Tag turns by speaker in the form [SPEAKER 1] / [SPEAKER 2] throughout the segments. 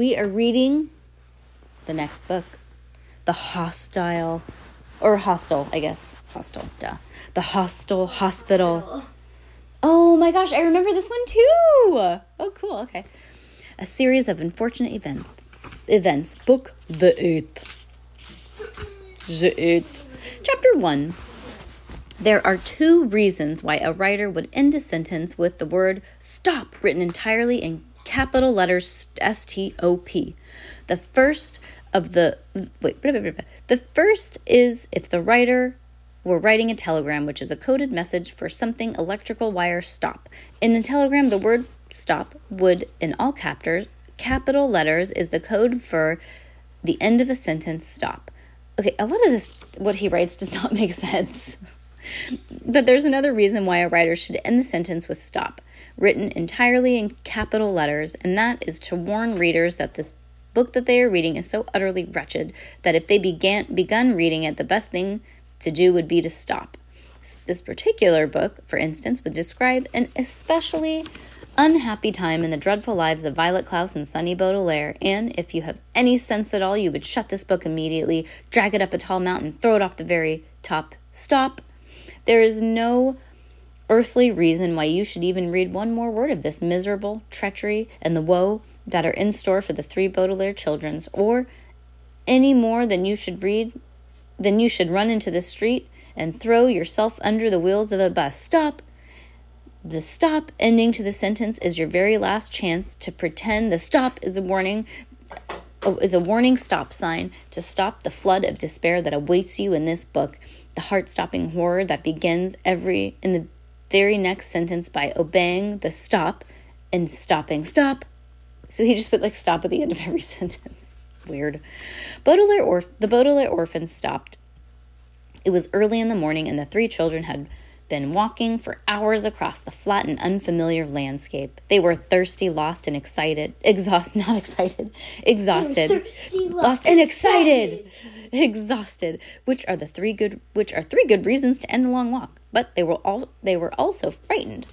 [SPEAKER 1] We are reading the next book The Hostile, or Hostel, I guess. Hostel, duh. The Hostel Hospital. Oh my gosh, I remember this one too. Oh, cool. Okay. A series of unfortunate events. Events. Book the eighth. The eighth. Chapter one. There are two reasons why a writer would end a sentence with the word stop written entirely in capital letters S T O P. The first of the wait, blah, blah, blah, the first is if the writer were writing a telegram, which is a coded message for something electrical wire stop. In a telegram, the word stop would, in all captors, capital letters, is the code for the end of a sentence stop. Okay, a lot of this, what he writes, does not make sense. But there's another reason why a writer should end the sentence with stop, written entirely in capital letters, and that is to warn readers that this book that they are reading is so utterly wretched that if they began begun reading it, the best thing to do would be to stop. This particular book, for instance, would describe an especially unhappy time in the dreadful lives of Violet Klaus and Sunny Baudelaire, and if you have any sense at all, you would shut this book immediately, drag it up a tall mountain, throw it off the very top. Stop. There is no earthly reason why you should even read one more word of this miserable treachery and the woe that are in store for the three Baudelaire children's, or any more than you should read, then you should run into the street and throw yourself under the wheels of a bus. Stop. The stop ending to the sentence is your very last chance to pretend the stop is a warning oh, is a warning stop sign to stop the flood of despair that awaits you in this book, the heart-stopping horror that begins every in the very next sentence by obeying the stop and stopping stop. So he just put like stop at the end of every sentence. Weird. Baudelaire or the Baudelaire orphans stopped. It was early in the morning, and the three children had been walking for hours across the flat and unfamiliar landscape. They were thirsty, lost, and excited. Exhaust, not excited, exhausted,
[SPEAKER 2] thirsty,
[SPEAKER 1] lost,
[SPEAKER 2] lost,
[SPEAKER 1] and
[SPEAKER 2] and
[SPEAKER 1] excited, exhausted. Which are the three good? Which are three good reasons to end a long walk? But they were all they were also frightened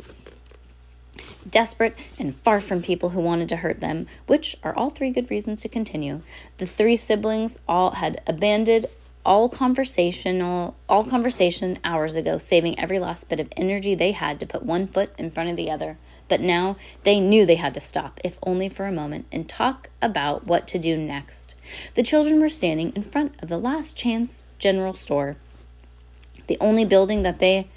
[SPEAKER 1] desperate, and far from people who wanted to hurt them, which are all three good reasons to continue. The three siblings all had abandoned all conversational all conversation hours ago, saving every last bit of energy they had to put one foot in front of the other. But now they knew they had to stop, if only for a moment, and talk about what to do next. The children were standing in front of the last chance general store, the only building that they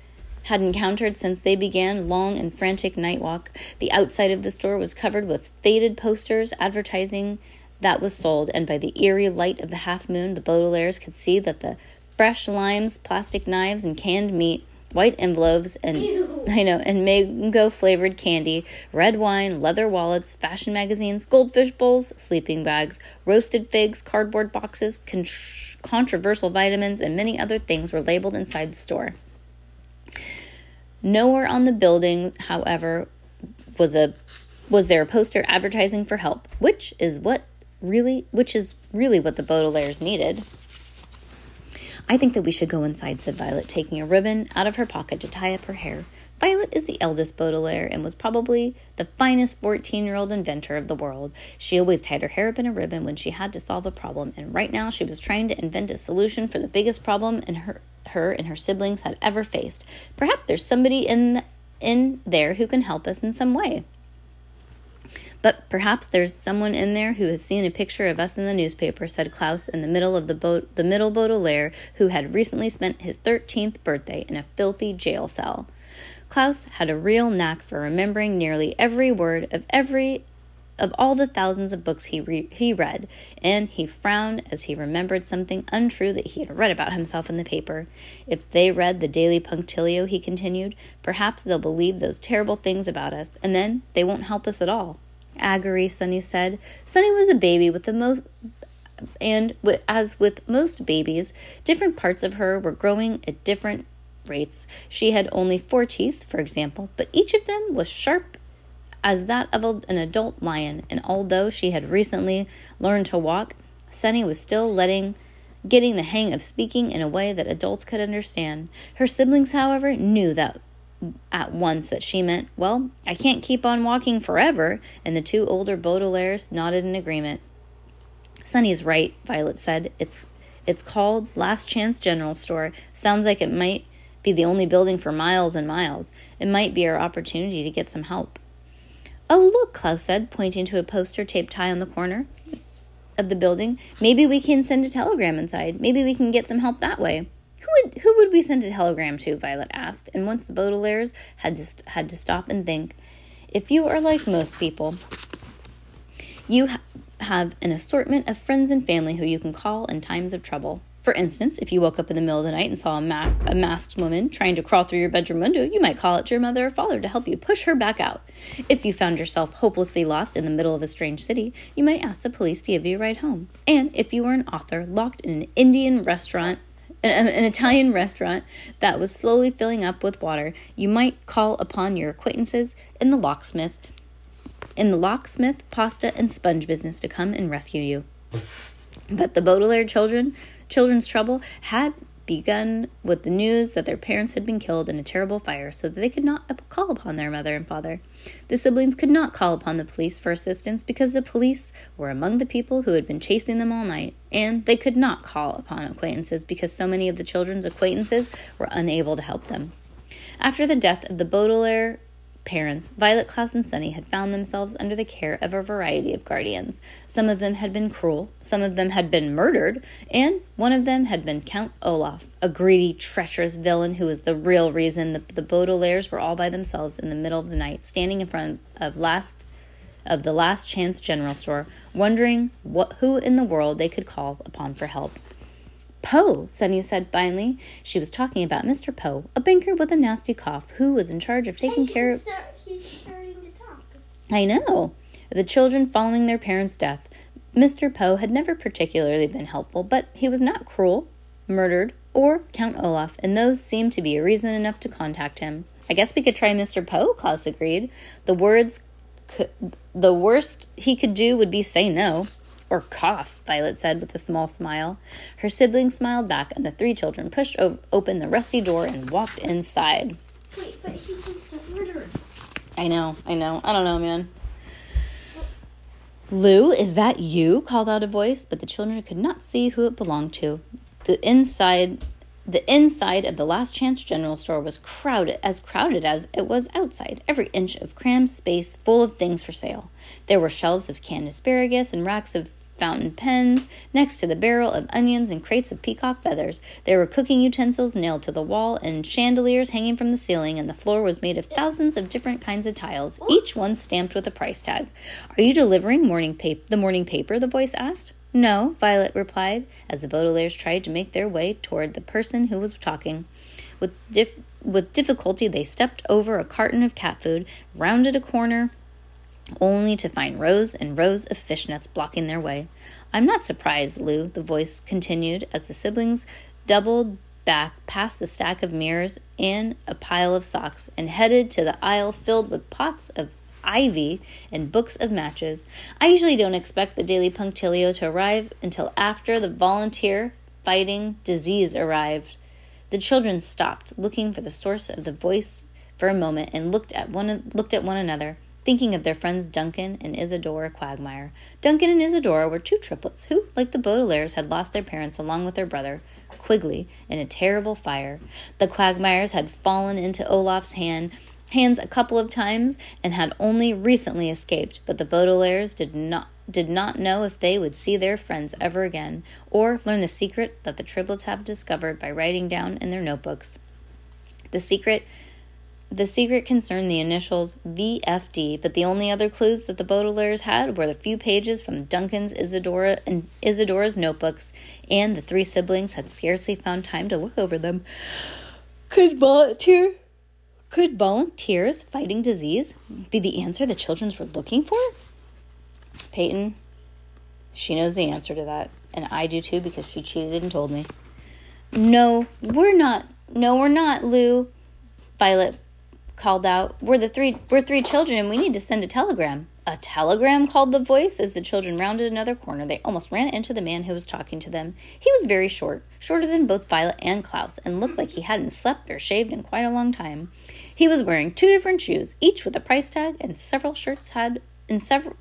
[SPEAKER 1] had encountered since they began long and frantic night walk. The outside of the store was covered with faded posters advertising that was sold, and by the eerie light of the half moon, the Baudelaires could see that the fresh limes, plastic knives, and canned meat, white envelopes, and I know, and mango flavored candy, red wine, leather wallets, fashion magazines, goldfish bowls, sleeping bags, roasted figs, cardboard boxes, con- controversial vitamins, and many other things were labeled inside the store. Nowhere on the building, however, was a was there a poster advertising for help, which is what really which is really what the Baudelaires needed. I think that we should go inside, said Violet, taking a ribbon out of her pocket to tie up her hair. Violet is the eldest Baudelaire and was probably the finest 14 year old inventor of the world. She always tied her hair up in a ribbon when she had to solve a problem, and right now she was trying to invent a solution for the biggest problem in her, her and her siblings had ever faced. Perhaps there's somebody in, in there who can help us in some way. But perhaps there's someone in there who has seen a picture of us in the newspaper, said Klaus in the middle of the boat, the middle Baudelaire, who had recently spent his thirteenth birthday in a filthy jail cell. Klaus had a real knack for remembering nearly every word of every of all the thousands of books he re- he read, and he frowned as he remembered something untrue that he had read about himself in the paper. If they read the Daily Punctilio, he continued, perhaps they'll believe those terrible things about us, and then they won't help us at all. Aggery, Sunny said. Sunny was a baby with the most and as with most babies, different parts of her were growing at different rates. She had only four teeth, for example, but each of them was sharp as that of an adult lion, and although she had recently learned to walk, Sunny was still letting getting the hang of speaking in a way that adults could understand. Her siblings, however, knew that at once that she meant, Well, I can't keep on walking forever, and the two older Baudelaires nodded in agreement. Sunny's right, Violet said. It's it's called Last Chance General Store. Sounds like it might be the only building for miles and miles. It might be our opportunity to get some help. Oh, look, Klaus said, pointing to a poster taped high on the corner of the building. Maybe we can send a telegram inside. Maybe we can get some help that way. Who would who would we send a telegram to? Violet asked. And once the Baudelaires had to, had to stop and think, if you are like most people, you ha- have an assortment of friends and family who you can call in times of trouble. For instance, if you woke up in the middle of the night and saw a, ma- a, masked woman trying to crawl through your bedroom window, you might call out your mother or father to help you push her back out. If you found yourself hopelessly lost in the middle of a strange city, you might ask the police to give you a ride home. And if you were an author locked in an Indian restaurant, an, um, an Italian restaurant that was slowly filling up with water, you might call upon your acquaintances in the locksmith, in the locksmith, pasta, and sponge business to come and rescue you. But the Baudelaire children Children's trouble had begun with the news that their parents had been killed in a terrible fire so that they could not call upon their mother and father. The siblings could not call upon the police for assistance because the police were among the people who had been chasing them all night, and they could not call upon acquaintances because so many of the children's acquaintances were unable to help them. After the death of the Baudelaire parents, Violet, Klaus, and Sunny had found themselves under the care of a variety of guardians. Some of them had been cruel, some of them had been murdered, and one of them had been Count Olaf, a greedy, treacherous villain who was the real reason the, the Baudelaires were all by themselves in the middle of the night, standing in front of last of the last chance general store, wondering what who in the world they could call upon for help. Poe, Sunny said finally. She was talking about Mr. Poe, a banker with a nasty cough, who was in charge of taking care of.
[SPEAKER 2] Start, he's starting to talk.
[SPEAKER 1] I know. The children following their parents' death. Mr. Poe had never particularly been helpful, but he was not cruel, murdered, or Count Olaf, and those seemed to be a reason enough to contact him. I guess we could try Mr. Poe, Klaus agreed. The words could, the worst he could do would be say no. Or cough, Violet said with a small smile. Her sibling smiled back, and the three children pushed o- open the rusty door and walked inside.
[SPEAKER 2] Wait, but he thinks murderers.
[SPEAKER 1] I know, I know. I don't know, man. Lou, is that you? called out a voice, but the children could not see who it belonged to. The inside the inside of the last chance general store was crowded as crowded as it was outside, every inch of crammed space full of things for sale. There were shelves of canned asparagus and racks of fountain pens, next to the barrel of onions and crates of peacock feathers. There were cooking utensils nailed to the wall and chandeliers hanging from the ceiling, and the floor was made of thousands of different kinds of tiles, each one stamped with a price tag. Are you delivering morning pa- the morning paper? the voice asked. No, Violet replied, as the Baudelaires tried to make their way toward the person who was talking. With, dif- with difficulty, they stepped over a carton of cat food, rounded a corner, only to find rows and rows of fishnets blocking their way. I'm not surprised, Lou, the voice continued as the siblings doubled back past the stack of mirrors and a pile of socks and headed to the aisle filled with pots of ivy and books of matches. I usually don't expect the daily punctilio to arrive until after the volunteer fighting disease arrived. The children stopped, looking for the source of the voice for a moment, and looked at one looked at one another thinking of their friends Duncan and Isadora Quagmire. Duncan and Isadora were two triplets who, like the Baudelaires, had lost their parents along with their brother, Quigley, in a terrible fire. The Quagmires had fallen into Olaf's hand hands a couple of times and had only recently escaped, but the Baudelaires did not did not know if they would see their friends ever again, or learn the secret that the triplets have discovered by writing down in their notebooks. The secret the secret concerned the initials VFD, but the only other clues that the Baudelaires had were the few pages from Duncan's Isadora and Isadora's notebooks, and the three siblings had scarcely found time to look over them. Could volunteer could volunteers fighting disease be the answer the children were looking for? Peyton, she knows the answer to that, and I do too because she cheated and told me. No, we're not. No, we're not, Lou. Violet called out. We're the three we're three children and we need to send a telegram. A telegram called the voice as the children rounded another corner. They almost ran into the man who was talking to them. He was very short, shorter than both Violet and Klaus, and looked like he hadn't slept or shaved in quite a long time. He was wearing two different shoes, each with a price tag, and several shirts had and several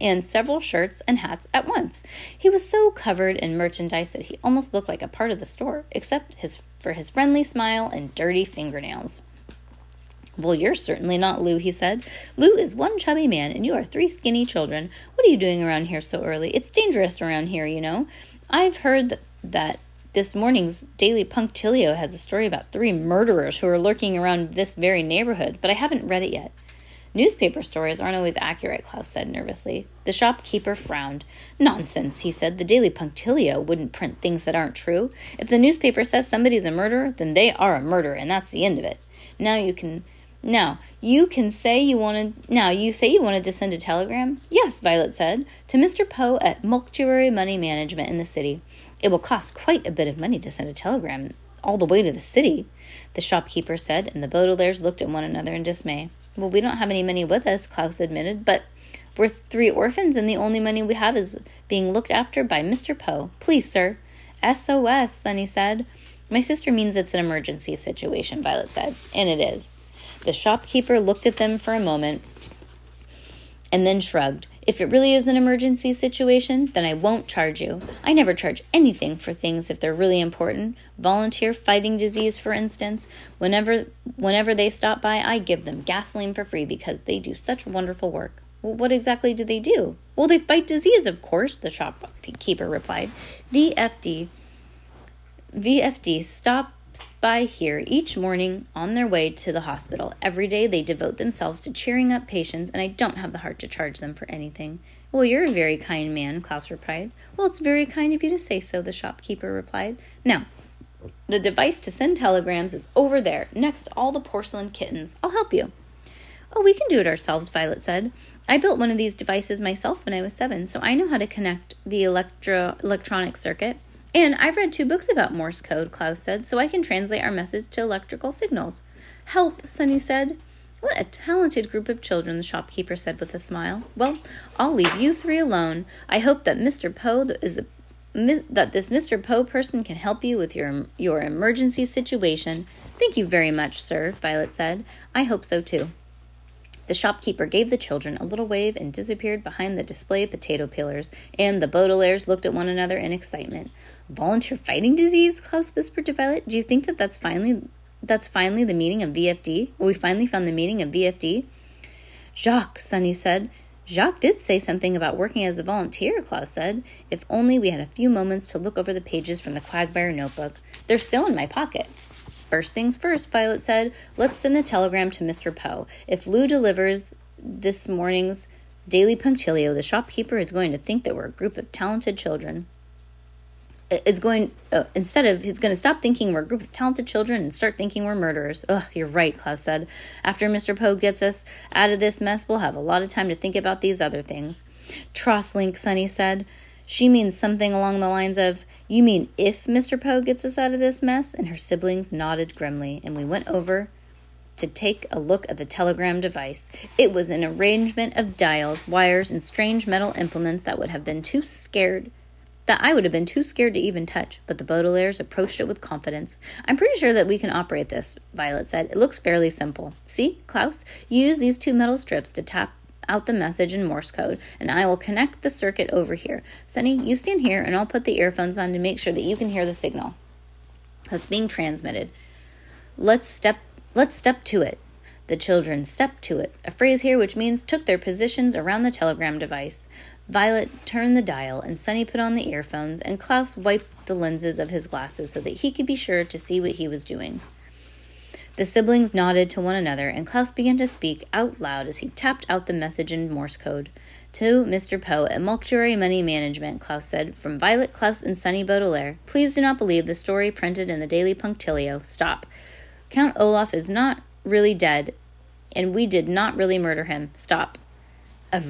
[SPEAKER 1] and several shirts and hats at once. He was so covered in merchandise that he almost looked like a part of the store, except his for his friendly smile and dirty fingernails. Well, you're certainly not Lou, he said. Lou is one chubby man, and you are three skinny children. What are you doing around here so early? It's dangerous around here, you know. I've heard that, this morning's Daily Punctilio has a story about three murderers who are lurking around this very neighborhood, but I haven't read it yet. Newspaper stories aren't always accurate, Klaus said nervously. The shopkeeper frowned. Nonsense, he said. The Daily Punctilio wouldn't print things that aren't true. If the newspaper says somebody's a murderer, then they are a murderer, and that's the end of it. Now you can now, you can say you wanted now you say you wanted to send a telegram? Yes, Violet said, to Mr. Poe at Mortuary Money Management in the city. It will cost quite a bit of money to send a telegram all the way to the city, the shopkeeper said, and the Baudelaires looked at one another in dismay. Well, we don't have any money with us, Klaus admitted, but we're three orphans, and the only money we have is being looked after by Mr. Poe. Please, sir. SOS, Sunny said. My sister means it's an emergency situation, Violet said, and it is. The shopkeeper looked at them for a moment and then shrugged. If it really is an emergency situation, then I won't charge you. I never charge anything for things if they're really important. Volunteer fighting disease, for instance. Whenever whenever they stop by, I give them gasoline for free because they do such wonderful work. Well, what exactly do they do? Well, they fight disease, of course, the shopkeeper replied. VFD VFD stop by here each morning on their way to the hospital. Every day they devote themselves to cheering up patients, and I don't have the heart to charge them for anything. Well, you're a very kind man, Klaus replied. Well, it's very kind of you to say so, the shopkeeper replied. Now, the device to send telegrams is over there, next to all the porcelain kittens. I'll help you. Oh, we can do it ourselves, Violet said. I built one of these devices myself when I was seven, so I know how to connect the electro electronic circuit. And I've read two books about Morse code, Klaus said, so I can translate our message to electrical signals. Help, Sunny said. What a talented group of children, the shopkeeper said with a smile. Well, I'll leave you three alone. I hope that Mr. Poe is a, that this Mr. Poe person can help you with your your emergency situation. Thank you very much, sir, Violet said. I hope so too. The shopkeeper gave the children a little wave and disappeared behind the display of potato peelers, and the Baudelaires looked at one another in excitement. Volunteer fighting disease? Klaus whispered to Violet. Do you think that that's finally that's finally the meaning of VFD? We finally found the meaning of VFD. Jacques, Sunny said. Jacques did say something about working as a volunteer, Klaus said. If only we had a few moments to look over the pages from the Quagmire notebook. They're still in my pocket. First things first, Violet said. Let's send the telegram to Mr. Poe. If Lou delivers this morning's Daily Punctilio, the shopkeeper is going to think that we're a group of talented children. Is going uh, instead of he's going to stop thinking we're a group of talented children and start thinking we're murderers. Ugh, you're right, Klaus said. After Mr. Poe gets us out of this mess, we'll have a lot of time to think about these other things. Trosslink, Sunny said. She means something along the lines of, You mean if Mr. Poe gets us out of this mess? And her siblings nodded grimly, and we went over to take a look at the telegram device. It was an arrangement of dials, wires, and strange metal implements that would have been too scared that I would have been too scared to even touch, but the Baudelaires approached it with confidence. I'm pretty sure that we can operate this, Violet said. It looks fairly simple. See, Klaus, use these two metal strips to tap out the message in Morse code, and I will connect the circuit over here. Sunny, you stand here, and I'll put the earphones on to make sure that you can hear the signal that's being transmitted. Let's step. Let's step to it. The children stepped to it, a phrase here which means took their positions around the telegram device. Violet turned the dial, and Sunny put on the earphones, and Klaus wiped the lenses of his glasses so that he could be sure to see what he was doing. The siblings nodded to one another, and Klaus began to speak out loud as he tapped out the message in Morse code. To Mr. Poe at Mortuary Money Management, Klaus said, from Violet, Klaus, and Sunny Baudelaire. Please do not believe the story printed in the Daily Punctilio. Stop. Count Olaf is not really dead, and we did not really murder him. Stop. A,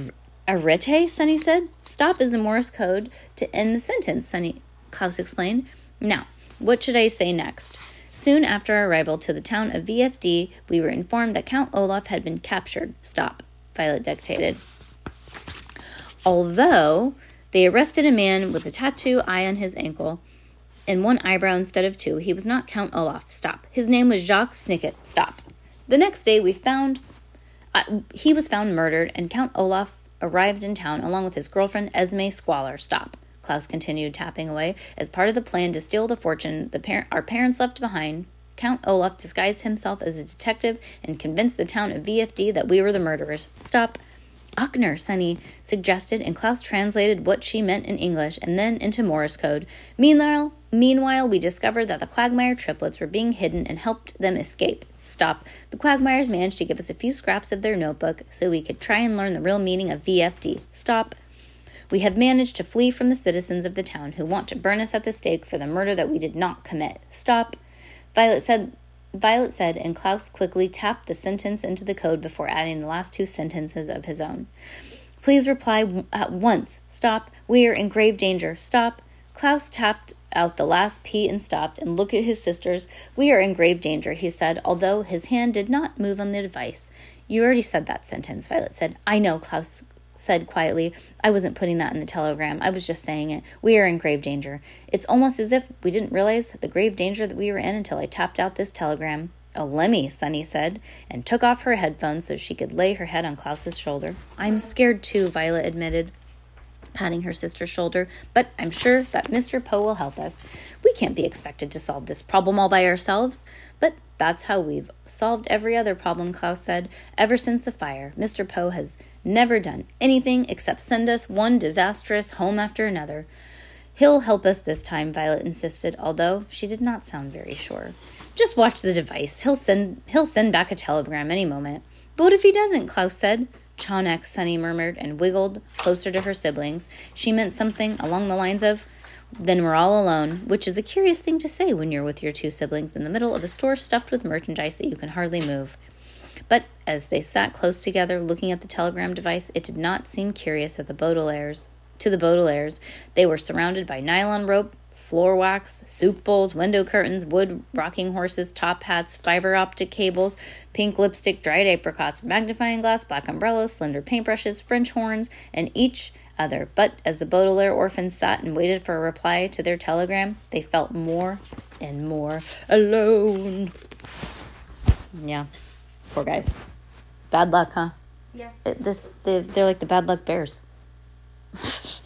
[SPEAKER 1] arete, Sunny said. Stop is a Morse code to end the sentence, Sunny Klaus explained. Now, what should I say next? Soon after our arrival to the town of VFD, we were informed that Count Olaf had been captured. Stop, Violet dictated. Although they arrested a man with a tattoo eye on his ankle and one eyebrow instead of two, he was not Count Olaf. Stop. His name was Jacques Snicket. Stop. The next day, we found uh, he was found murdered, and Count Olaf arrived in town along with his girlfriend Esme Squalor. Stop. Klaus continued tapping away. As part of the plan to steal the fortune the par- our parents left behind, Count Olaf disguised himself as a detective and convinced the town of VFD that we were the murderers. Stop. Uckner, Sunny suggested, and Klaus translated what she meant in English and then into Morse code. Meanwhile, meanwhile, we discovered that the Quagmire triplets were being hidden and helped them escape. Stop. The Quagmires managed to give us a few scraps of their notebook so we could try and learn the real meaning of VFD. Stop. We have managed to flee from the citizens of the town who want to burn us at the stake for the murder that we did not commit. Stop. Violet said Violet said, and Klaus quickly tapped the sentence into the code before adding the last two sentences of his own. Please reply at once. Stop. We are in grave danger. Stop. Klaus tapped out the last P and stopped and looked at his sisters. We are in grave danger, he said, although his hand did not move on the device. You already said that sentence, Violet said. I know, Klaus said quietly. I wasn't putting that in the telegram. I was just saying it. We are in grave danger. It's almost as if we didn't realize the grave danger that we were in until I tapped out this telegram. Oh, Lemmy, Sunny said, and took off her headphones so she could lay her head on Klaus's shoulder. I'm scared too, Violet admitted, patting her sister's shoulder, but I'm sure that Mr. Poe will help us. We can't be expected to solve this problem all by ourselves. But that's how we've solved every other problem, Klaus said. Ever since the fire, Mr. Poe has never done anything except send us one disastrous home after another. He'll help us this time, Violet insisted, although she did not sound very sure. Just watch the device. He'll send he'll send back a telegram any moment. But what if he doesn't? Klaus said. Chonak, Sunny murmured and wiggled closer to her siblings. She meant something along the lines of, then we're all alone, which is a curious thing to say when you're with your two siblings in the middle of a store stuffed with merchandise that you can hardly move. But as they sat close together looking at the telegram device, it did not seem curious at the Baudelaires. To the Baudelaires, they were surrounded by nylon rope, floor wax, soup bowls, window curtains, wood rocking horses, top hats, fiber optic cables, pink lipstick, dried apricots, magnifying glass, black umbrellas, slender paintbrushes, French horns, and each other. But as the Baudelaire orphans sat and waited for a reply to their telegram, they felt more and more alone. Yeah, poor guys. Bad luck, huh?
[SPEAKER 2] Yeah.
[SPEAKER 1] It, this they're, they're like the bad luck bears.